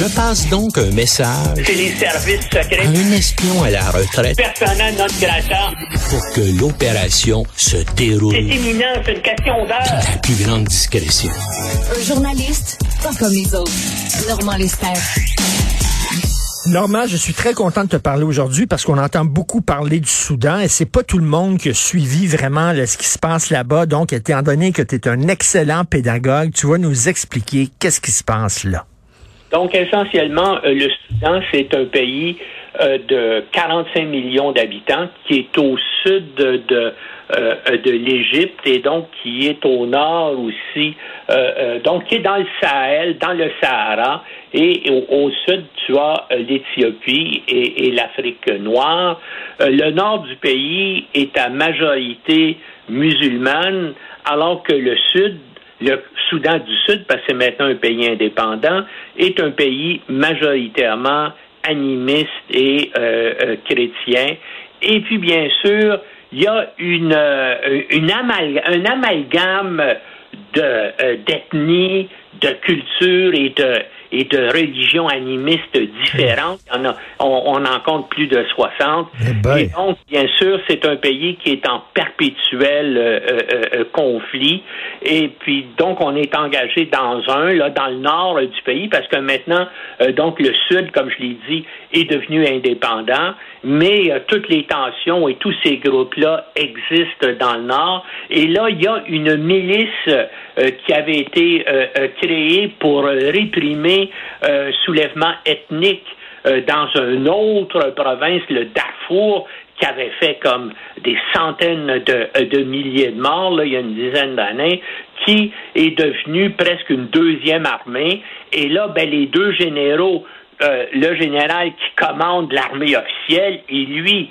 Je passe donc un message C'est les services à secrets. un espion à la retraite Personnel non grata. pour que l'opération se C'est déroule imminent, c'est une question dans d'heure. la plus grande discrétion. Un journaliste pas comme les autres. Normand Lester. Normand, je suis très content de te parler aujourd'hui parce qu'on entend beaucoup parler du Soudan et c'est pas tout le monde qui a suivi vraiment là, ce qui se passe là-bas. Donc, étant donné que tu es un excellent pédagogue, tu vas nous expliquer qu'est-ce qui se passe là. Donc, essentiellement, euh, le Soudan, c'est un pays euh, de 45 millions d'habitants qui est au sud euh, de l'Égypte et donc qui est au nord aussi, donc qui est dans le Sahel, dans le Sahara. Et au, sud, tu as l'Éthiopie et, l'Afrique noire. Le nord du pays est à majorité musulmane, alors que le sud le Soudan du Sud, parce que c'est maintenant un pays indépendant, est un pays majoritairement animiste et euh, euh, chrétien. Et puis, bien sûr, il y a une, euh, une amal- un amalgame de, euh, d'ethnie, de culture et de, et de religions animistes différentes. Il y en a- on, on en compte plus de 60. Eh ben. Et donc, bien sûr, c'est un pays qui est en perpétuel euh, euh, euh, conflit. Et puis, donc, on est engagé dans un, là, dans le nord euh, du pays, parce que maintenant, donc, le sud, comme je l'ai dit, est devenu indépendant, mais toutes les tensions et tous ces groupes-là existent dans le nord. Et là, il y a une milice qui avait été créée pour euh, euh, soulèvement ethnique euh, dans une autre province, le Darfour, qui avait fait comme des centaines de, euh, de milliers de morts là, il y a une dizaine d'années, qui est devenu presque une deuxième armée. Et là, ben, les deux généraux, le général qui commande l'armée officielle et lui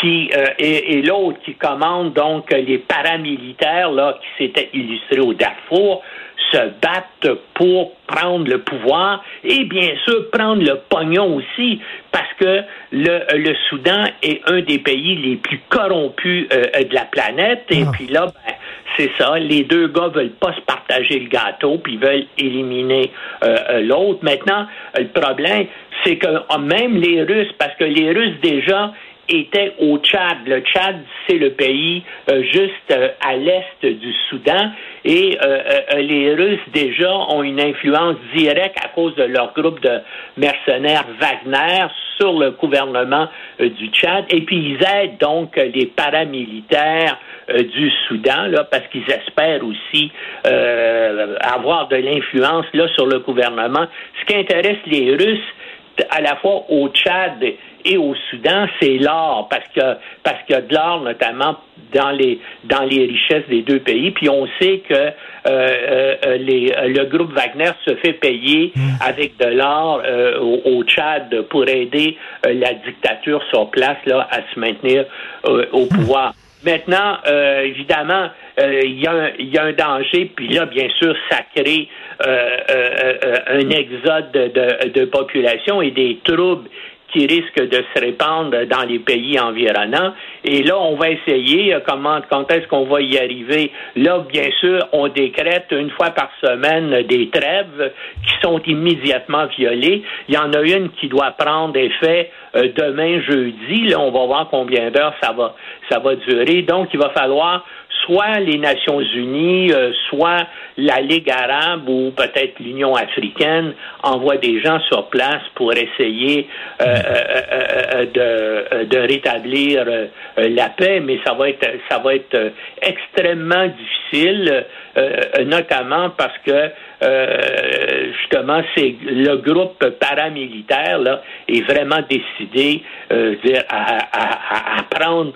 qui euh, et, et l'autre qui commande donc les paramilitaires là qui s'étaient illustrés au Darfour se battent pour prendre le pouvoir et bien sûr prendre le pognon aussi parce que le, le Soudan est un des pays les plus corrompus euh, de la planète et Ah. puis là ben, c'est ça les deux gars veulent pas se partager le gâteau puis ils veulent éliminer euh, euh, l'autre maintenant le problème c'est que euh, même les Russes parce que les Russes déjà étaient au Tchad. Le Tchad, c'est le pays euh, juste euh, à l'est du Soudan et euh, euh, les Russes déjà ont une influence directe à cause de leur groupe de mercenaires Wagner sur le gouvernement euh, du Tchad et puis ils aident donc les paramilitaires euh, du Soudan là parce qu'ils espèrent aussi avoir de l'influence là sur le gouvernement. Ce qui intéresse les Russes à la fois au Tchad et au Soudan, c'est l'or, parce que parce qu'il y a de l'or notamment dans les dans les richesses des deux pays. Puis on sait que euh, euh, les, le groupe Wagner se fait payer avec de l'or euh, au, au Tchad pour aider euh, la dictature sur place là à se maintenir euh, au pouvoir. Maintenant, euh, évidemment, euh, il y, a un- il y a un danger, puis là, bien sûr, ça crée euh, euh, euh, un exode de, de, de population et des troubles qui risquent de se répandre dans les pays environnants. Et là, on va essayer euh, comment, quand est-ce qu'on va y arriver. Là, bien sûr, on décrète une fois par semaine des trêves qui sont immédiatement violées. Il y en a une qui doit prendre effet euh, demain jeudi. Là, on va voir combien d'heures ça va, ça va durer. Donc, il va falloir soit les Nations Unies, euh, soit la Ligue arabe ou peut-être l'Union africaine envoient des gens sur place pour essayer euh, euh, de, rétablir la paix, mais ça va être ça va être extrêmement difficile, notamment parce que justement c'est le groupe paramilitaire là est vraiment décidé à, à- prendre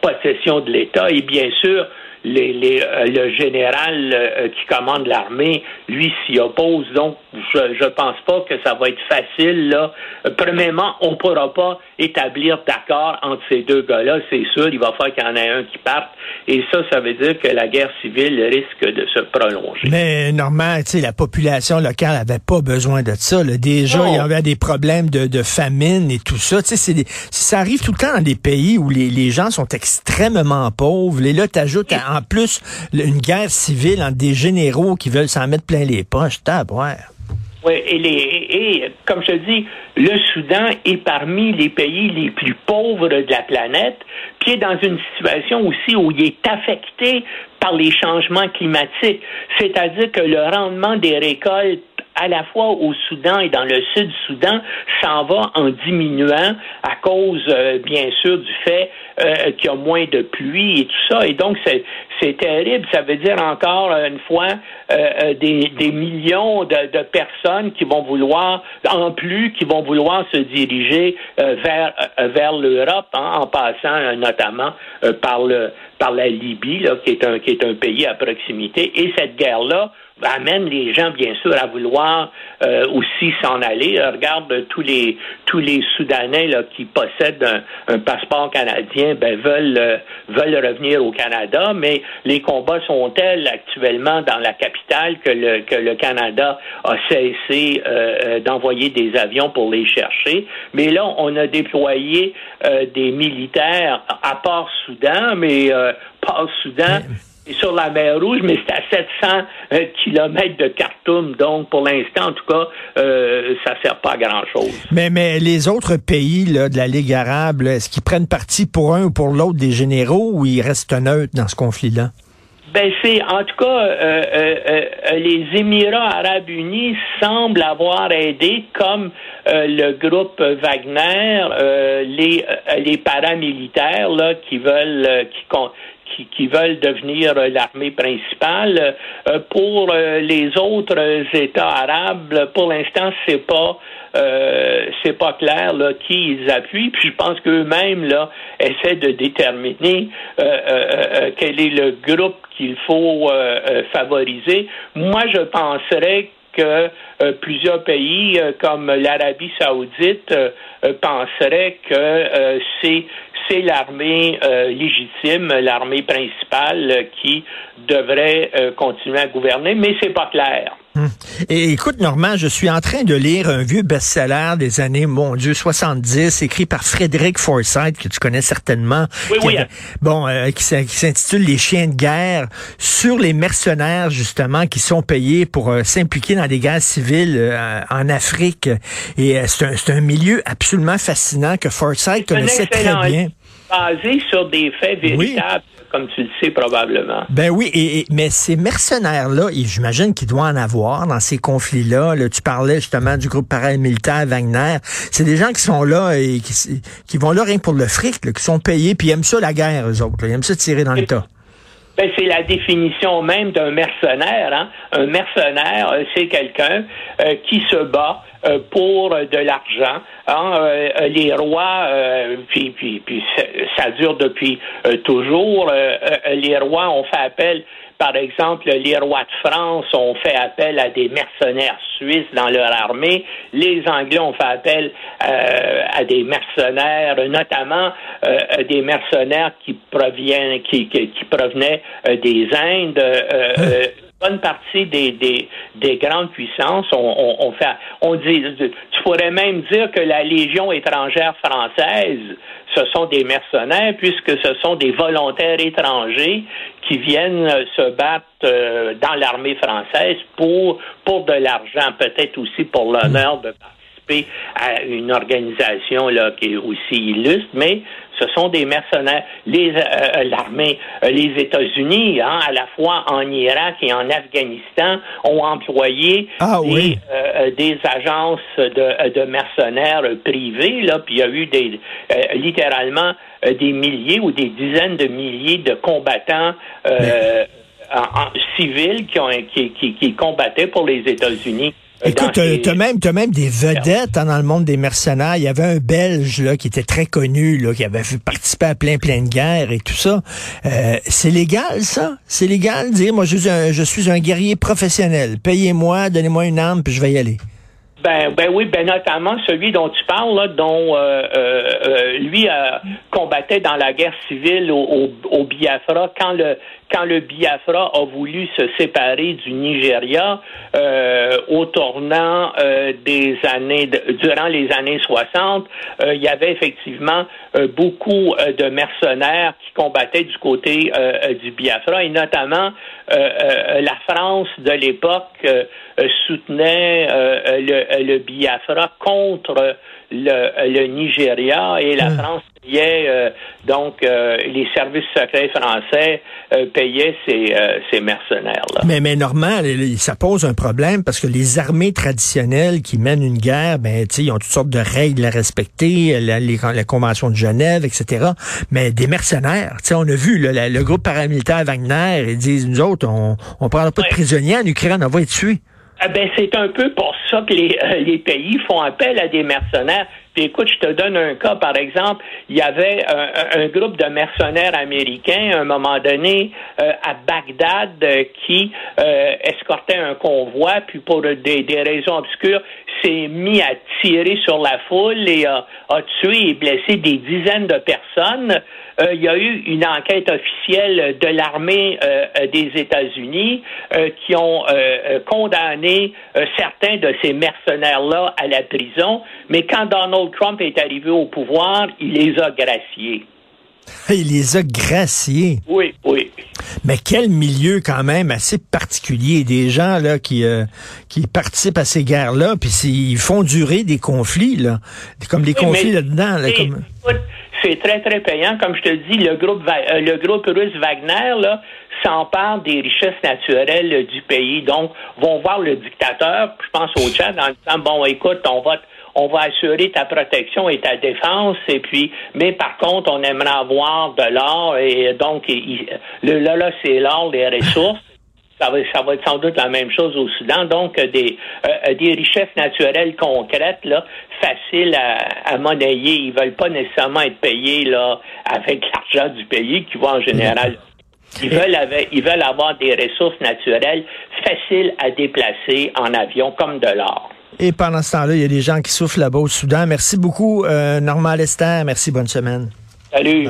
possession de l'État. Et bien sûr les, les, euh, le général euh, qui commande l'armée, lui, s'y oppose. Donc, je je pense pas que ça va être facile. Là. Euh, Premièrement, on pourra pas établir d'accord entre ces deux gars-là. C'est sûr, il va falloir qu'il y en ait un qui parte. Et ça, ça veut dire que la guerre civile risque de se prolonger. Mais Normand, tu la population locale avait pas besoin de ça. là. Déjà, Non. il y avait des problèmes de, de famine et tout ça. Tu des- ça arrive tout le temps dans des pays où les, les gens sont extrêmement pauvres. Et là, t'ajoutes à- en plus une guerre civile entre des généraux qui veulent s'en mettre plein les poches. Oui, et, les, et comme je te dis, le Soudan est parmi les pays les plus pauvres de la planète, puis est dans une situation aussi où il est affecté par les changements climatiques. C'est-à-dire que le rendement des récoltes à la fois au Soudan et dans le sud Soudan s'en va en diminuant à cause, euh, bien sûr, du fait euh, qu'il y a moins de pluie et tout ça. Et donc, c'est terrible. Ça veut dire encore une fois euh, des, des, millions de, de, personnes qui vont vouloir, en plus, qui vont vouloir se diriger vers, vers l'Europe, hein, en passant notamment par, le, par la Libye, là, qui, est un, qui est un pays à proximité. Et cette guerre-là, amène les gens, bien sûr, à vouloir euh, aussi s'en aller. Euh, regarde tous les tous les Soudanais là, qui possèdent un, passeport canadien, ben veulent euh, veulent revenir au Canada, mais les combats sont tels actuellement dans la capitale que le que le Canada a cessé d'envoyer des avions pour les chercher. Mais là, on a déployé des militaires à part Soudan, mais pas Soudan sur la mer Rouge, mais c'est à 700 euh, kilomètres de Khartoum. Donc, pour l'instant, en tout cas, euh, ça ne sert pas à grand-chose. Mais, mais les autres pays là, de la Ligue arabe, est-ce qu'ils prennent parti pour un ou pour l'autre des généraux ou ils restent neutres dans ce conflit-là? Ben c'est en tout cas euh, les Émirats arabes unis semblent avoir aidé comme le groupe Wagner les les paramilitaires là qui veulent qui qui, veulent devenir l'armée principale. Euh, pour euh, les autres États arabes, pour l'instant, c'est pas euh, c'est pas clair là, qui ils appuient. Puis je pense qu'eux-mêmes là essaient de déterminer quel est le groupe qu'il faut favoriser. Moi, je penserais que plusieurs pays comme l'Arabie saoudite penseraient que c'est c'est l'armée euh, légitime, l'armée principale euh, qui devrait euh, continuer à gouverner, mais c'est pas clair. Hum. Et écoute, Normand, je suis en train de lire un vieux best-seller des années, mon Dieu, 70, écrit par Frédéric Forsyth, que tu connais certainement. Oui, oui. bon, qui s'intitule Les chiens de guerre, sur les mercenaires, justement, qui sont payés pour s'impliquer dans des guerres civiles en Afrique. Et c'est un, un, milieu absolument fascinant que Forsyth connaissait très bien basé sur des faits véritables. Comme tu le sais probablement. Ben oui, et, mais ces mercenaires-là, j'imagine qu'il doit en avoir dans ces conflits-là. tu parlais justement du groupe paramilitaire Wagner. C'est des gens qui sont là et qui, vont là rien pour le fric, qui sont payés, puis ils aiment ça la guerre, eux autres. Ils aiment ça tirer dans le tas. Ben, c'est la définition même d'un mercenaire. Hein. Un mercenaire, euh, c'est quelqu'un euh, qui se bat pour de l'argent. Hein. les rois, puis, puis, puis ça dure depuis toujours. les rois ont fait appel par exemple, les rois de France ont fait appel à des mercenaires suisses dans leur armée. Les Anglais ont fait appel euh, à des mercenaires, notamment euh, des mercenaires qui proviennent, qui, qui, provenaient euh, des Indes. Bonne partie des, des, des grandes puissances ont, on, fait, on dit, tu pourrais même dire que la Légion étrangère française, ce sont des mercenaires puisque ce sont des volontaires étrangers qui viennent se battre euh, dans l'armée française pour, pour de l'argent, peut-être aussi pour l'honneur de participer à une organisation là, qui est aussi illustre, mais ce sont des mercenaires. Les euh, euh, l'armée, les États-Unis, hein, à la fois en Irak et en Afghanistan, ont employé ah des, des, agences de, de mercenaires privées. Là, puis il y a eu des littéralement euh, des milliers ou des dizaines de milliers de combattants euh, en, civils qui, ont, qui, qui, combattaient pour les États-Unis. Euh, Écoute, tu as même, as même des vedettes hein, dans le monde des mercenaires. Il y avait un Belge là, qui était très connu, là, qui avait participé à plein plein de guerres et tout ça. c'est légal, ça? C'est légal de dire, moi, je suis, un, je suis un guerrier professionnel. Payez-moi, donnez-moi une arme, puis je vais y aller. Ben, ben oui, ben notamment celui dont tu parles, dont euh, euh, lui combattait dans la guerre civile au, au, au Biafra quand le quand le Biafra a voulu se séparer du Nigeria euh, au tournant euh, des années, durant les années 60, euh, il y avait effectivement beaucoup de mercenaires qui combattaient du côté du Biafra et notamment la France de l'époque soutenait le, le, Biafra contre le, le Nigeria et la hum. France euh, donc, euh, les services secrets français euh, payaient ces, ces mercenaires-là. Mais, mais Normand, ça pose un problème parce que les armées traditionnelles qui mènent une guerre, ben, ils ont toutes sortes de règles à respecter, la, les, la Convention de Genève, etc. Mais des mercenaires, on a vu le groupe paramilitaire Wagner, ils disent, nous autres, on ne prendra pas de prisonniers en Ukraine, on va les tuer. Ah ben, c'est un peu pour ça que les, les pays font appel à des mercenaires écoute, je te donne un cas, par exemple, il y avait un, groupe de mercenaires américains à un moment donné euh, à Bagdad euh, qui euh, escortait un convoi, puis pour des, des raisons obscures, s'est mis à tirer sur la foule et a, tué et blessé des dizaines de personnes. Euh, il y a eu une enquête officielle de l'armée euh, des États-Unis euh, qui ont condamné certains de ces mercenaires-là à la prison, mais quand Donald Trump est arrivé au pouvoir, il les a graciés. Il les a graciés. Oui, oui. Mais quel milieu quand même assez particulier. Des gens là qui euh, qui participent à ces guerres-là, puis ils font durer des conflits là, comme des conflits là-dedans. C'est très très payant, comme je te dis. Le groupe euh, le groupe russe Wagner s'empare des richesses naturelles du pays. Donc vont voir le dictateur. Je pense au Tchad en disant bon écoute on va on va assurer ta protection et ta défense, et puis, mais par contre, on aimerait avoir de l'or, et donc, le, là, là, c'est l'or, les ressources. Ça va, ça va être sans doute la même chose au Soudan. Donc, des, euh, des richesses naturelles concrètes, là, faciles à, à monnayer. Ils veulent pas nécessairement être payés là, avec l'argent du pays qui va en général. Ils veulent, ils veulent avoir des ressources naturelles faciles à déplacer en avion, comme de l'or. Et pendant ce temps-là, il y a des gens qui souffrent là-bas au Soudan. Merci beaucoup, euh, Normand Lester. Merci, bonne semaine. Salut.